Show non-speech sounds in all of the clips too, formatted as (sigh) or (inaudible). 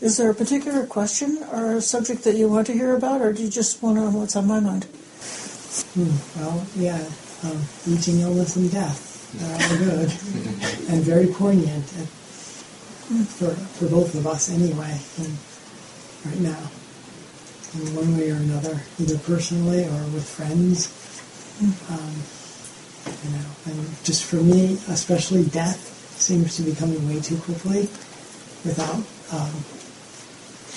Is there a particular question or a subject that you want to hear about, or do you just want to know what's on my mind? Hmm, well, yeah, um, aging, illness, and death are good (laughs) and very poignant and for, for both of us anyway, and right now, in one way or another, either personally or with friends. Um, you know, and just for me, especially death seems to be coming way too quickly without, um,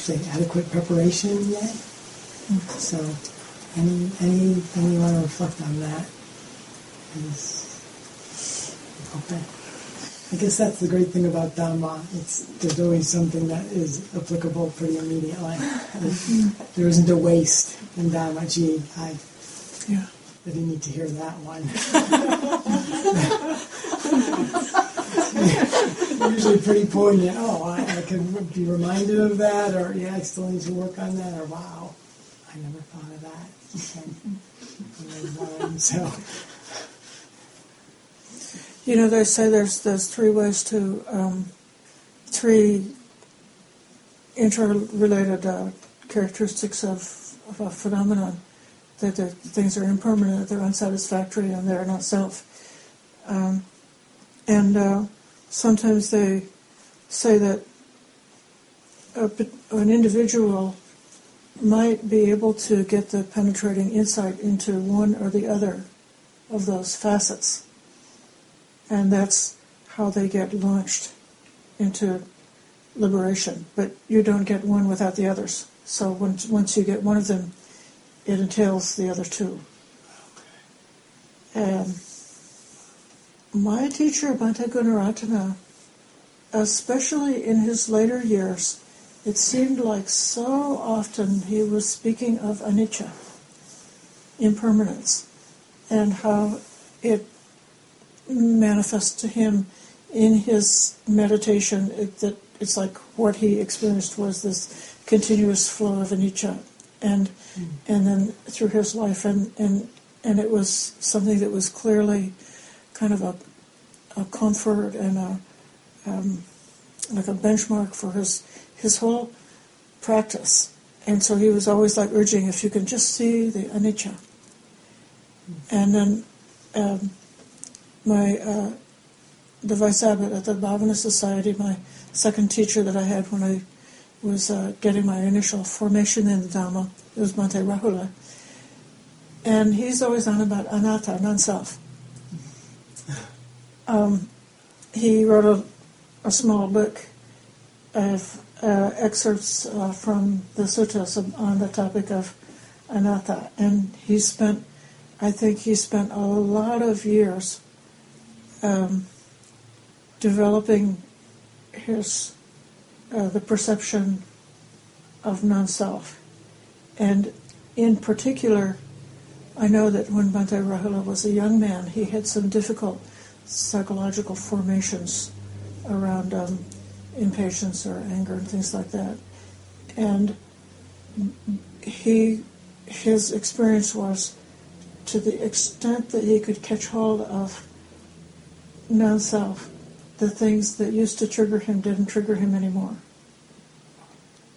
say, adequate preparation yet. Mm-hmm. So, any anything you want to reflect on that is okay. I guess that's the great thing about Dhamma. It's there's always something that is applicable pretty immediately. Mm-hmm. there isn't a waste in Dhamma. Gee, I Yeah. I didn't need to hear that one. (laughs) Usually pretty poignant. Oh, I, I can be reminded of that, or yeah, I still need to work on that, or wow, I never thought of that. (laughs) So, You know, they say there's there's three ways to um, three interrelated uh, characteristics of, of a phenomenon. That the things are impermanent, they're unsatisfactory, and they're not self. Um, and uh, sometimes they say that a, an individual might be able to get the penetrating insight into one or the other of those facets. And that's how they get launched into liberation. But you don't get one without the others. So once, once you get one of them, it entails the other two. And my teacher, Bhante Gunaratana, especially in his later years, it seemed like so often he was speaking of anicca, impermanence, and how it manifests to him in his meditation it, that it's like what he experienced was this continuous flow of anicca and mm. and then through his life and, and and it was something that was clearly kind of a, a comfort and a um, like a benchmark for his his whole practice. And so he was always like urging, if you can just see the anicca. And then um, my uh, the vice abbot at the Bhavana Society, my second teacher that I had when I was uh, getting my initial formation in the Dhamma, it was Bhante Rahula. And he's always on about anatta, non-self. Um, he wrote a, a small book of uh, excerpts uh, from the suttas on the topic of anatta, and he spent, I think he spent a lot of years um, developing his uh, the perception of non-self, and in particular, I know that when Bhante Rahula was a young man, he had some difficult psychological formations around. Um, impatience or anger and things like that. And he, his experience was to the extent that he could catch hold of non-self, the things that used to trigger him didn't trigger him anymore.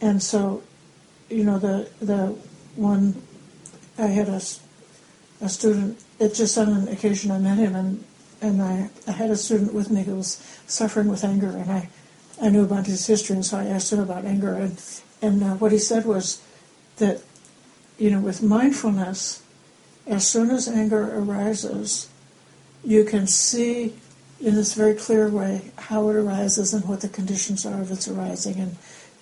And so, you know, the the one I had a, a student. It just on an occasion I met him, and and I, I had a student with me who was suffering with anger, and I I knew about his history, and so I asked him about anger. And, and uh, what he said was that, you know, with mindfulness, as soon as anger arises, you can see in this very clear way how it arises and what the conditions are of its arising, and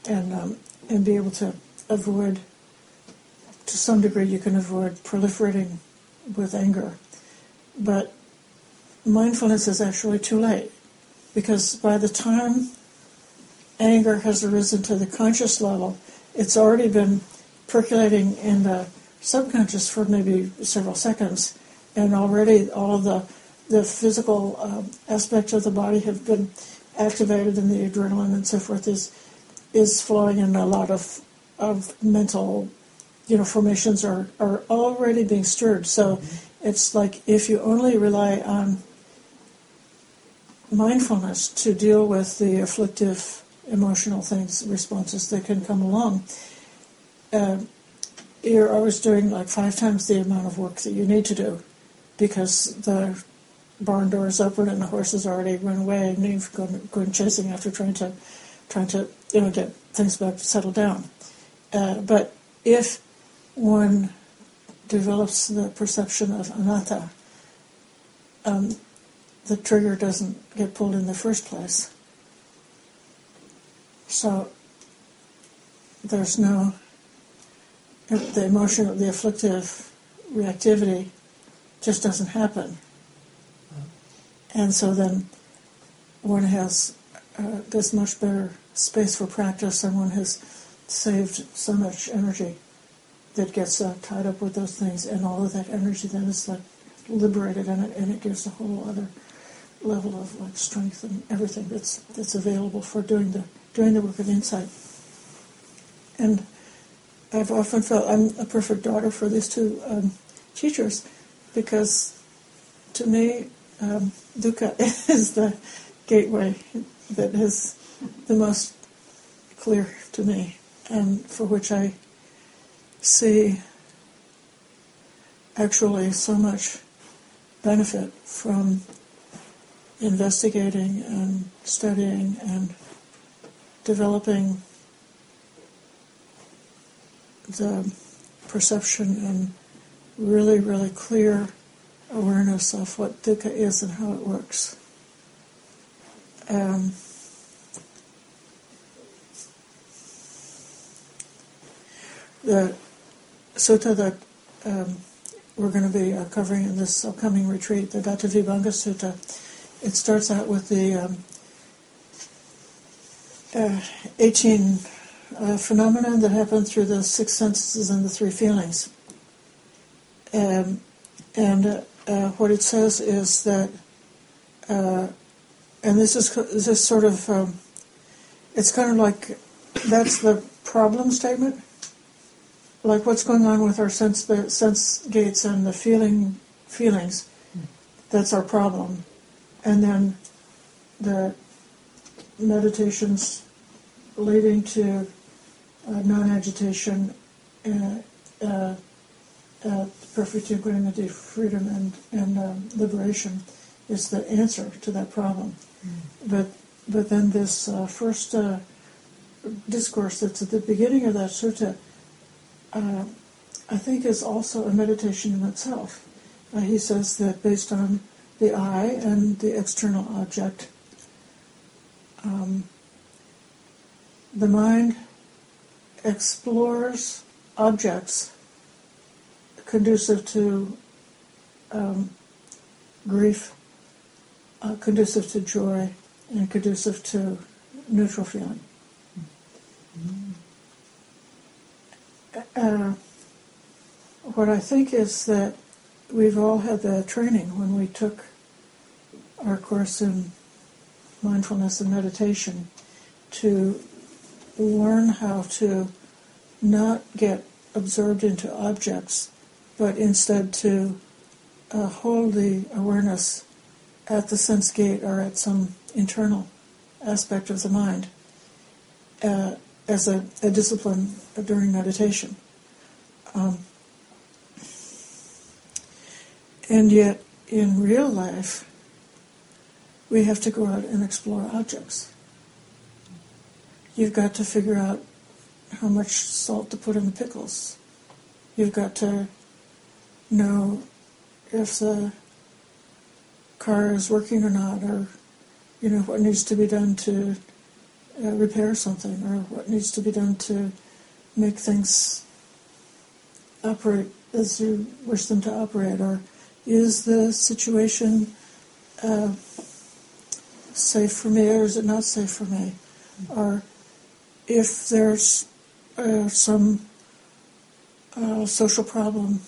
and um, and be able to avoid, to some degree, you can avoid proliferating with anger. But mindfulness is actually too late because by the time anger has arisen to the conscious level, it's already been percolating in the subconscious for maybe several seconds, and already all of the the physical uh, aspects of the body have been activated, and the adrenaline and so forth is is flowing, and a lot of of mental, you know, formations are are already being stirred. So mm-hmm. it's like if you only rely on mindfulness to deal with the afflictive emotional things, responses that can come along. Uh, you're always doing like five times the amount of work that you need to do because the barn door is open and the horse has already run away and you've gone, gone chasing after trying to trying to you know get things back settled down. Uh, but if one develops the perception of anatta, um, the trigger doesn't get pulled in the first place. So there's no the emotion, the afflictive reactivity just doesn't happen. And so then one has uh, this much better space for practice and one has saved so much energy that gets uh, tied up with those things and all of that energy then is like liberated in it and it gives a whole other level of like strength and everything that's that's available for doing the doing the work of insight. And I've often felt I'm a perfect daughter for these two um, teachers because to me, um, dukkha (laughs) is the gateway that is the most clear to me and for which I see actually so much benefit from investigating and studying and developing the perception and really, really clear awareness of what dukkha is and how it works. Um, the sutta that um, we're going to be uh, covering in this upcoming retreat, the Dhatuvibhanga Sutta, it starts out with the um, uh, 18 uh, phenomenon that happen through the six senses and the three feelings. Um, and uh, uh, what it says is that, uh, and this is this sort of, um, it's kind of like that's the problem statement, like what's going on with our sense the sense gates and the feeling feelings. That's our problem, and then the meditations leading to uh, non-agitation, uh, uh, perfect equanimity, freedom, and, and um, liberation is the answer to that problem. Mm. But but then this uh, first uh, discourse that's at the beginning of that sutta, uh, I think, is also a meditation in itself. he says that based on the I and the external object, um, the mind explores objects conducive to um, grief, uh, conducive to joy, and conducive to neutral feeling. Uh, what I think is that we've all had the training when we took our course in mindfulness and meditation to learn how to not get absorbed into objects, but instead to uh, hold the awareness at the sense gate or at some internal aspect of the mind uh, as a, a, discipline during meditation. Um, and yet, in real life, we have to go out and explore objects you've got to figure out how much salt to put in the pickles. You've got to know if the car is working or not, or you know what needs to be done to uh, repair something, or what needs to be done to make things operate as you wish them to operate, or is the situation uh, safe for me, or is it not safe for me, or if there's uh, some uh, social problem,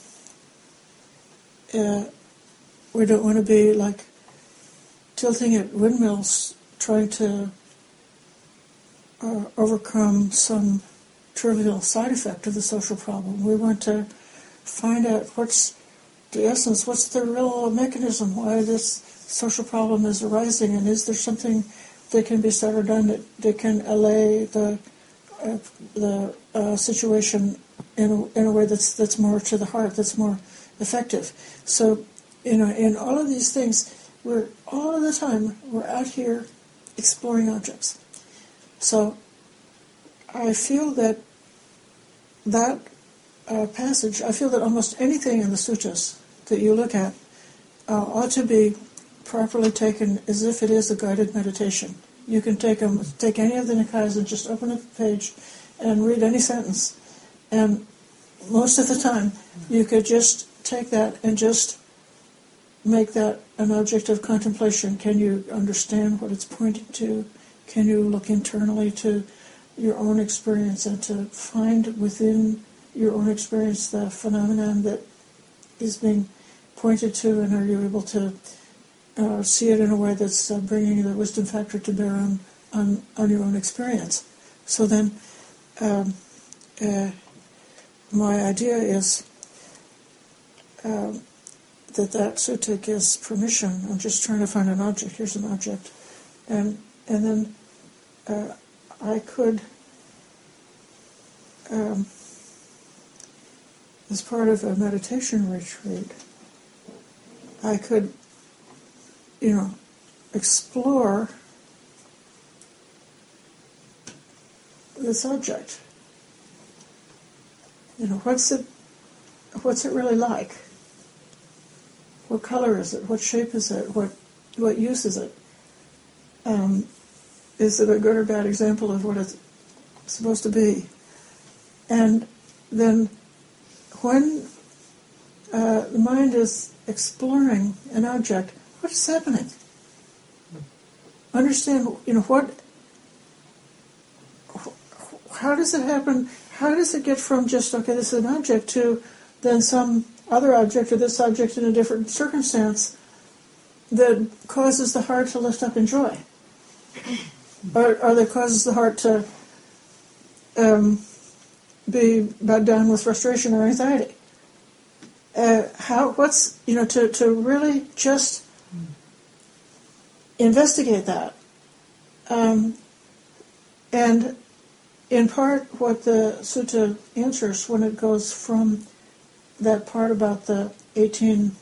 uh, we don't want to be like tilting at windmills trying to uh, overcome some trivial side effect of the social problem. We want to find out what's the essence, what's the real mechanism, why this social problem is arising, and is there something that can be said or done that, that can allay the uh, the uh, situation in a, in a way that's that's more to the heart, that's more effective. So, you know, in all of these things, we're all of the time we're out here exploring objects. So, I feel that that uh, passage, I feel that almost anything in the sutras that you look at uh, ought to be properly taken as if it is a guided meditation. You can take them, take any of the Nikayas and just open a page and read any sentence, and most of the time you could just take that and just make that an object of contemplation. Can you understand what it's pointing to? Can you look internally to your own experience and to find within your own experience the phenomenon that is being pointed to, and are you able to uh, see it in a way that's uh, bringing the wisdom factor to bear on, on, on your own experience? So then, um, uh, my idea is um, that that sutta gives permission. I'm just trying to find an object. Here's an object, and and then uh, I could, um, as part of a meditation retreat, I could, you know, explore this object. You know, what's it, what's it really like? What color is it? What shape is it? What, what use is it? Um, is it a good or bad example of what it's supposed to be? And then when uh, the mind is exploring an object, what is happening? Understand, you know, what, how does it happen? How does it get from just, okay, this is an object to then some other object or this object in a different circumstance that causes the heart to lift up in joy? or, or that causes the heart to um, be bowed down with frustration or anxiety. Uh, how? What's you know to to really just investigate that, um, and in part what the sutta answers when it goes from that part about the eighteen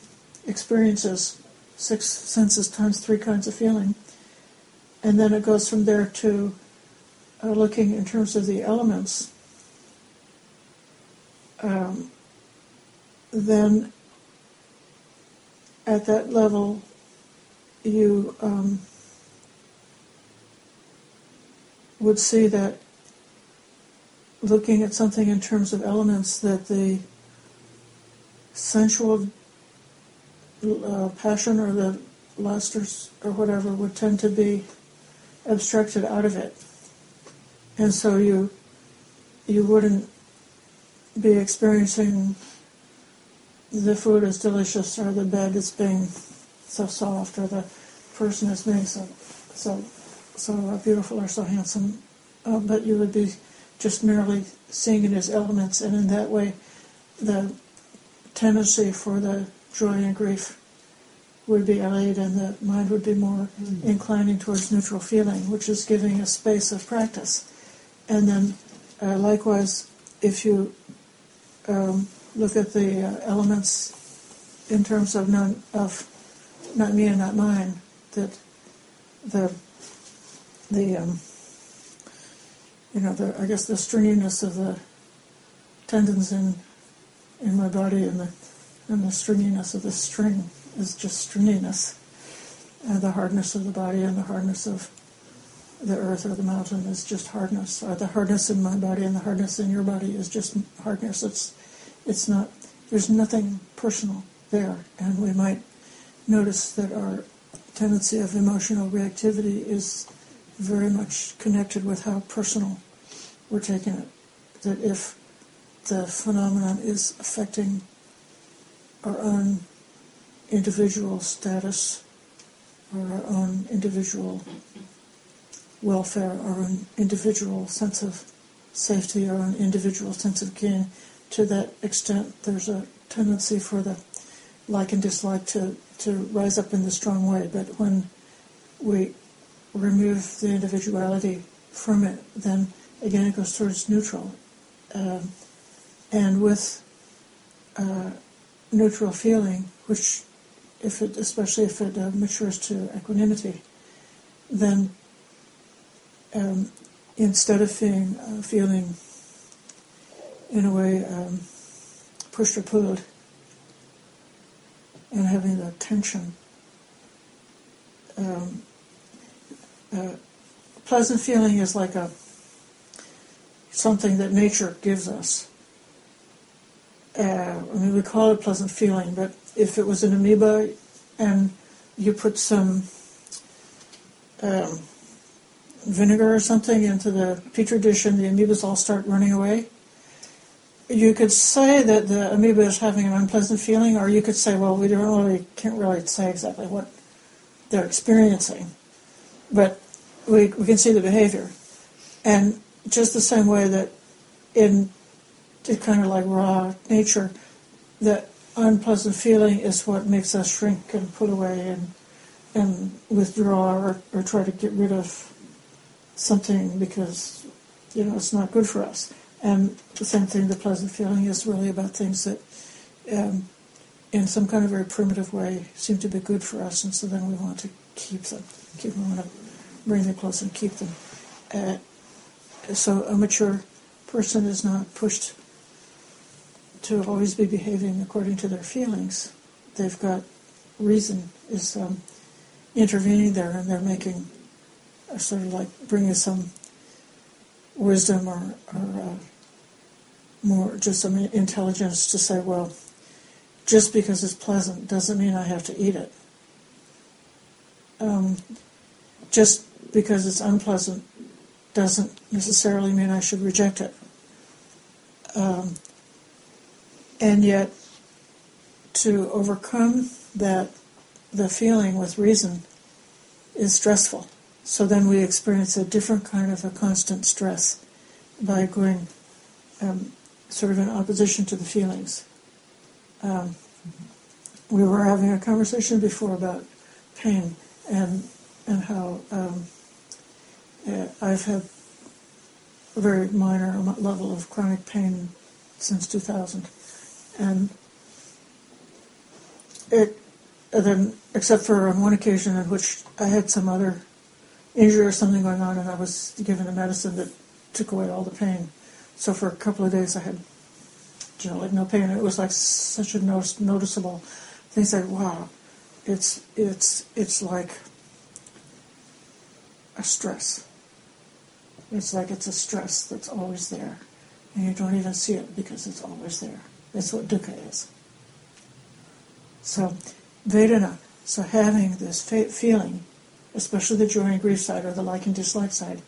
experiences, six senses times three kinds of feeling and then it goes from there to uh, looking in terms of the elements. Um, then at that level, you um, would see that looking at something in terms of elements, that the sensual uh, passion or the lust or, or whatever would tend to be abstracted out of it. And so you you wouldn't be experiencing the food is delicious or the bed is being so soft or the person is being so so so beautiful or so handsome. Uh, but you would be just merely seeing it as elements and in that way the tendency for the joy and grief would be allayed and the mind would be more mm. inclining towards neutral feeling, which is giving a space of practice. And then, uh, likewise, if you um, look at the uh, elements in terms of non, of not me and not mine, that the the um, you know the I guess the stringiness of the tendons in in my body and the and the stringiness of the string is just stringiness. And the hardness of the body and the hardness of the earth or the mountain is just hardness. Or the hardness in my body and the hardness in your body is just hardness. It's, it's not, there's nothing personal there. And we might notice that our tendency of emotional reactivity is very much connected with how personal we're taking it. That if the phenomenon is affecting our own individual status or our own individual welfare, our own individual sense of safety, our own individual sense of gain. To that extent, there's a tendency for the like and dislike to, to rise up in the strong way. But when we remove the individuality from it, then again it goes towards neutral. Um, and with uh, neutral feeling, which, if it, especially if it uh, matures to equanimity, then um, instead of feeling, uh, feeling in a way um, pushed or pulled and having that tension, um, uh, pleasant feeling is like a something that nature gives us. Uh, I mean, we call it pleasant feeling, but if it was an amoeba and you put some um, vinegar or something into the petri dish and the amoebas all start running away, you could say that the amoeba is having an unpleasant feeling, or you could say, well, we don't really can't really say exactly what they're experiencing, but we, we can see the behavior. And just the same way that in kind of like raw nature, that unpleasant feeling is what makes us shrink and put away and and withdraw or, or try to get rid of something because you know it's not good for us. And the same thing, the pleasant feeling is really about things that, um, in some kind of very primitive way, seem to be good for us, and so then we want to keep them, keep them, want to bring them close and keep them. Uh, so a mature person is not pushed to always be behaving according to their feelings. They've got reason is um, intervening there, and they're making sort of like bringing some wisdom or, or uh, more just some intelligence to say, well, just because it's pleasant doesn't mean I have to eat it. Um, just because it's unpleasant doesn't necessarily mean I should reject it. Um, and yet, to overcome that, the feeling with reason is stressful. So then we experience a different kind of a constant stress by going um, sort of in opposition to the feelings. Um, we were having a conversation before about pain and and how um, uh, I've had a very minor level of chronic pain since 2000, and it and then except for on one occasion in which I had some other injury or something going on, and I was given a medicine that took away all the pain. So for a couple of days, I had, you know, like no pain. It was like such a noticeable thing. Like, wow, it's it's it's like a stress. It's like it's a stress that's always there, and you don't even see it because it's always there. That's what dukkha is. So, Vedana, so having this feeling, especially the joy and grief side or the like and dislike side,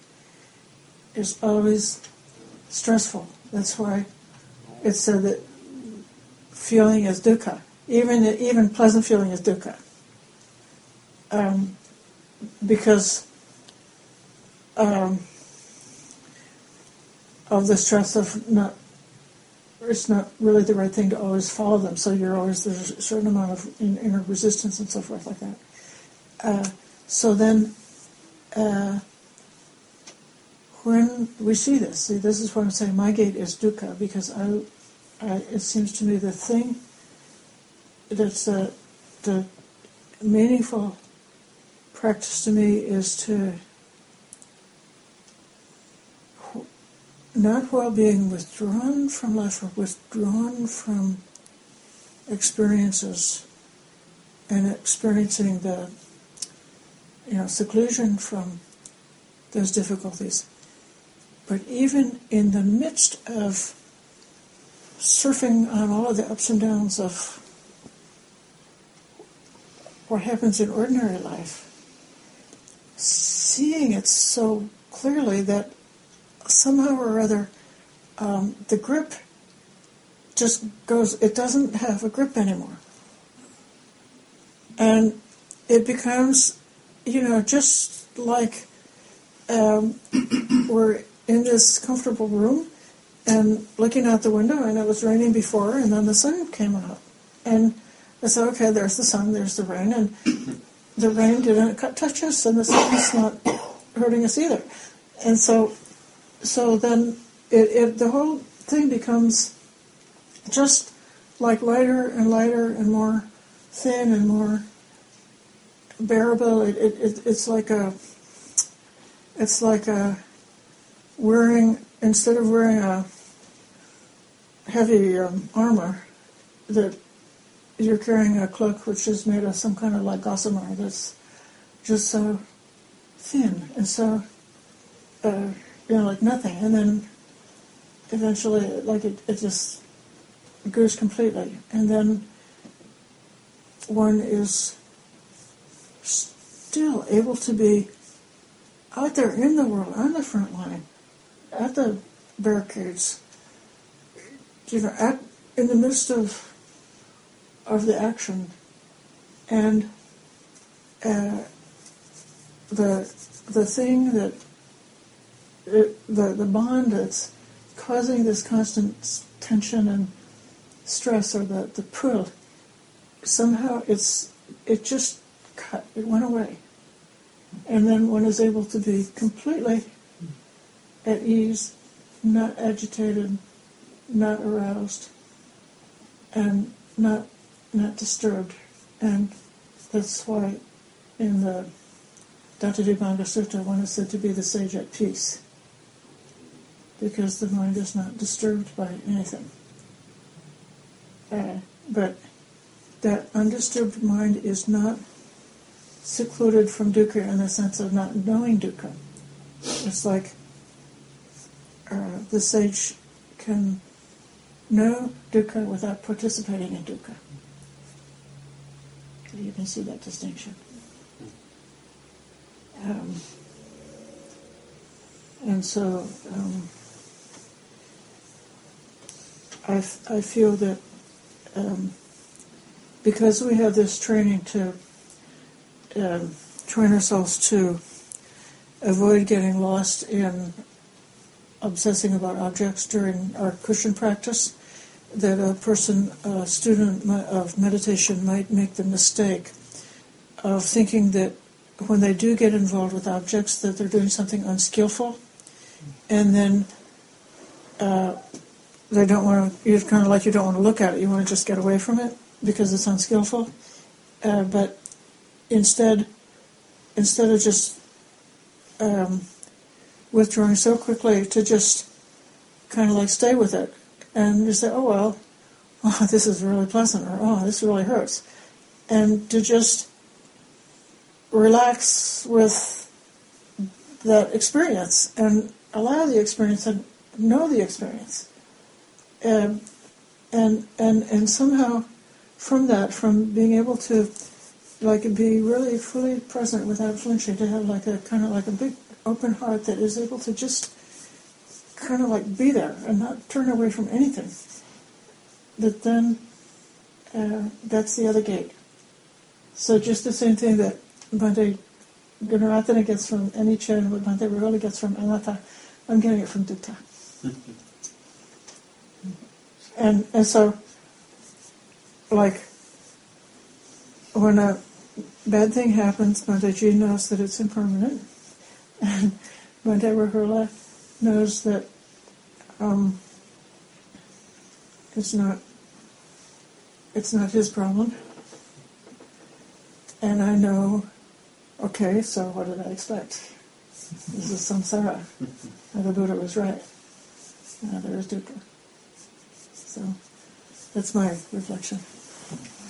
is always stressful. That's why it's said that feeling is dukkha. Even even pleasant feeling is dukkha. Um, because um, of the stress of not it's not really the right thing to always follow them. So you're always there's a certain amount of inner resistance and so forth like that. Uh, so then, uh, when we see this, see this is what I'm saying. My gate is dukkha because I, I it seems to me the thing that's uh, the meaningful practice to me is to not while being withdrawn from life or withdrawn from experiences and experiencing the you know seclusion from those difficulties but even in the midst of surfing on all of the ups and downs of what happens in ordinary life seeing it so clearly that somehow or other, um, the grip just goes, it doesn't have a grip anymore. And it becomes, you know, just like um, (clears throat) we're in this comfortable room and looking out the window, and it was raining before, and then the sun came out. And I said, okay, there's the sun, there's the rain, and (coughs) the rain didn't cut, touch us, and the sun's not hurting us either. And so, so then it, it the whole thing becomes just like lighter and lighter and more thin and more bearable. It, it, it it's like a it's like a wearing instead of wearing a heavy um, armor that you're carrying a cloak which is made of some kind of like gossamer that's just so thin and so uh, you know like nothing and then eventually like it, it just goes completely and then one is still able to be out there in the world on the front line at the barricades you know at in the midst of of the action and uh, the the thing that it, the the bond that's causing this constant tension and stress or the the pull somehow it's it just cut it went away and then one is able to be completely at ease not agitated not aroused and not not disturbed. And that's why in the Dhatuvibhanga Sutta one is said to be the sage at peace. Because the mind is not disturbed by anything. Uh, but that undisturbed mind is not secluded from dukkha in the sense of not knowing dukkha. It's like uh, the sage can know dukkha without participating in dukkha. You can see that distinction. Um, and so um, I, f- I feel that um, because we have this training to um, train ourselves to avoid getting lost in obsessing about objects during our cushion practice, that a person, a student of meditation, might make the mistake of thinking that when they do get involved with objects, that they're doing something unskillful, and then uh, they don't want to. You're kind of like you don't want to look at it. You want to just get away from it because it's unskillful. Uh, but instead, instead of just um, withdrawing so quickly, to just kind of like stay with it and you say, oh, well, oh, (laughs) this is really pleasant, or oh, this really hurts. And to just relax with that experience and allow the experience and know the experience. And, and, and, and somehow from that, from being able to like be really fully present without flinching, to have like a kind of like a big open heart that is able to just kind of like be there and not turn away from anything. But then uh, that's the other gate. So just the same thing that Bhante Gunaratana gets from any Anicca what Bhante really gets from Anatta, I'm getting it from Dukkha. (laughs) and, and so, like, when a bad thing happens, Bhante knows that it's impermanent. And Bhante Rahula knows that um, it's not it's not his problem. And I know, okay, so what did I expect? This is samsara. And the Buddha was right. Uh, there is dukkha. So that's my reflection.